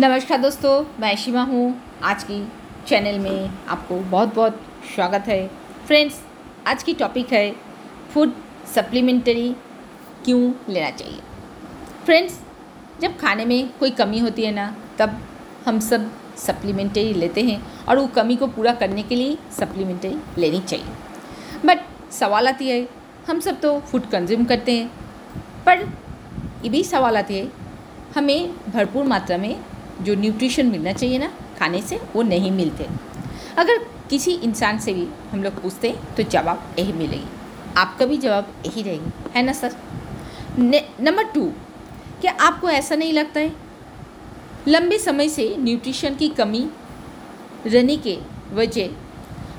नमस्कार दोस्तों, मैं शिमा हूँ। आज की चैनल में आपको बहुत बहुत स्वागत है। फ्रेंड्स आज की टॉपिक है फ़ूड सप्लीमेंट्री क्यों लेना चाहिए? फ्रेंड्स जब खाने में कोई कमी होती है ना, तब हम सब सप्लीमेंट्री लेते हैं और वो कमी को पूरा करने के लिए सप्लीमेंट्री लेनी चाहिए। बट सवाल आती है, हम सब तो फ़ूड कंज्यूम करते हैं, पर ये भी सवाल आती है, हमें भरपूर मात्रा में जो न्यूट्रिशन मिलना चाहिए ना, खाने से, वो नहीं मिलते। अगर किसी इंसान से भी हम लोग पूछते हैं तो जवाब यही मिलेगी। आपका भी जवाब यही रहेगी। है ना सर? नंबर टू क्या आपको ऐसा नहीं लगता है? लंबे समय से न्यूट्रिशन की कमी रहने के वजह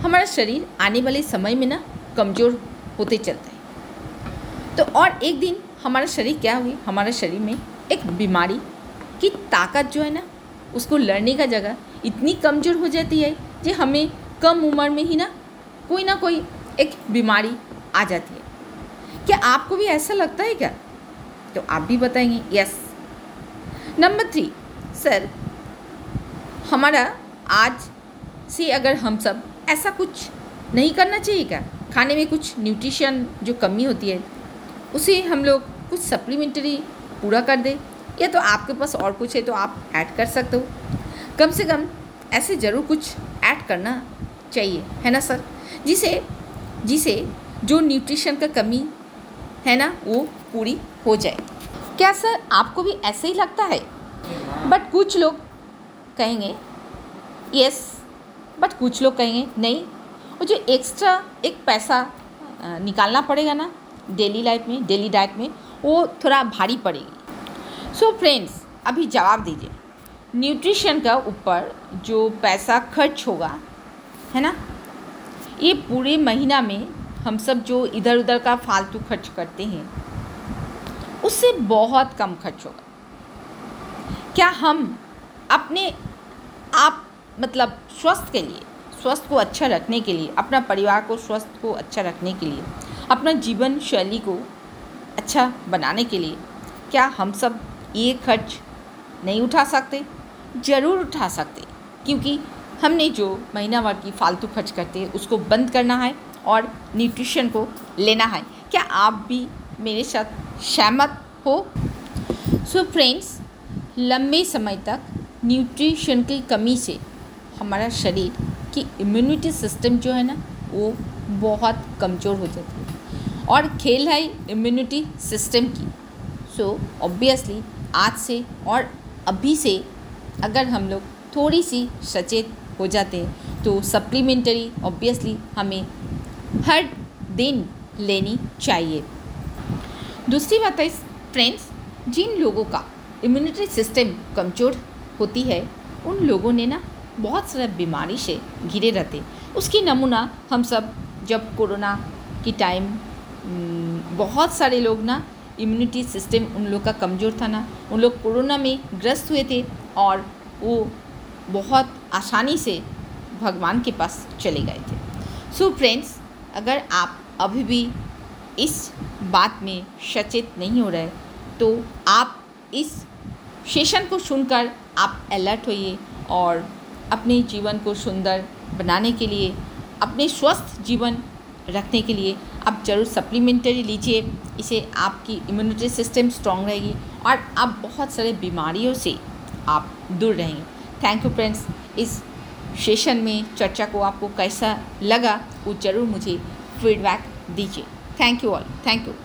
हमारा शरीर आने वाले समय में ना कमज़ोर होते चलता है। तो और एक दिन हमारा शरीर क्या हुई? हमारे शरीर में एक बीमारी की ताकत जो है ना, उसको लड़ने का जगह इतनी कमज़ोर हो जाती है कि हमें कम उम्र में ही ना कोई ना कोई एक बीमारी आ जाती है। क्या आपको भी ऐसा लगता है क्या? तो आप भी बताएँगे यस नंबर थ्री सर हमारा आज से अगर हम सब ऐसा कुछ नहीं करना चाहिए क्या? खाने में कुछ न्यूट्रिशन जो कमी होती है, उसे हम लोग कुछ सप्लीमेंट्री पूरा कर दें। या तो आपके पास और कुछ है तो आप ऐड कर सकते हो। कम से कम ऐसे ज़रूर कुछ ऐड करना चाहिए, है ना सर? जिसे जिसे जो न्यूट्रिशन का कमी है ना, वो पूरी हो जाए। क्या सर आपको भी ऐसे ही लगता है? बट कुछ लोग कहेंगे यस बट कुछ लोग कहेंगे, नहीं। वो जो एक्स्ट्रा एक पैसा निकालना पड़ेगा ना डेली लाइफ में डेली डाइट में, वो थोड़ा भारी पड़ेगी। सो so फ्रेंड्स अभी जवाब दीजिए। न्यूट्रिशन का ऊपर जो पैसा खर्च होगा, है ना? ये पूरे महीना में हम सब जो इधर उधर का फालतू खर्च करते हैं, उससे बहुत कम खर्च होगा। क्या हम अपने आप मतलब स्वस्थ के लिए, स्वस्थ को अच्छा रखने के लिए, अपना परिवार को स्वस्थ को अच्छा रखने के लिए, अपना जीवन शैली को अच्छा बनाने के लिए, क्या हम सब ये खर्च नहीं उठा सकते ज़रूर उठा सकते क्योंकि हमने जो महीनावार की फालतू खर्च करते हैं उसको बंद करना है और न्यूट्रिशन को लेना है। क्या आप भी मेरे साथ सहमत हो? सो so फ्रेंड्स लंबे समय तक न्यूट्रिशन की कमी से हमारा शरीर की इम्यूनिटी सिस्टम जो है ना वो बहुत कमज़ोर हो जाती है। और खेल है इम्यूनिटी सिस्टम की। सो so, ऑब्वियसली आज से और अभी से अगर हम लोग थोड़ी सी सचेत हो जाते तो सप्लीमेंट्री ऑब्वियसली हमें हर दिन लेनी चाहिए। दूसरी बात है फ्रेंड्स जिन लोगों का इम्यूनिटी सिस्टम कमज़ोर होती है, उन लोगों ने ना बहुत सारा बीमारी से घिरे रहते। उसकी नमूना हम सब, जब कोरोना की टाइम बहुत सारे लोग ना इम्यूनिटी सिस्टम उन लोग का कमज़ोर था ना। उन लोग कोरोना में ग्रस्त हुए थे और वो बहुत आसानी से भगवान के पास चले गए थे। सो so फ्रेंड्स अगर आप अभी भी इस बात में सचेत नहीं हो रहे तो आप इस सेशन को सुनकर आप अलर्ट होइए और अपने जीवन को सुंदर बनाने के लिए, अपने स्वस्थ जीवन रखने के लिए आप ज़रूर सप्लीमेंट्री लीजिए। इसे आपकी इम्यूनिटी सिस्टम स्ट्रॉन्ग रहेगी और आप बहुत सारे बीमारियों से आप दूर रहेंगे। थैंक यू फ्रेंड्स इस सेशन में चर्चा को आपको कैसा लगा, वो ज़रूर मुझे फीडबैक दीजिए। Thank you all thank you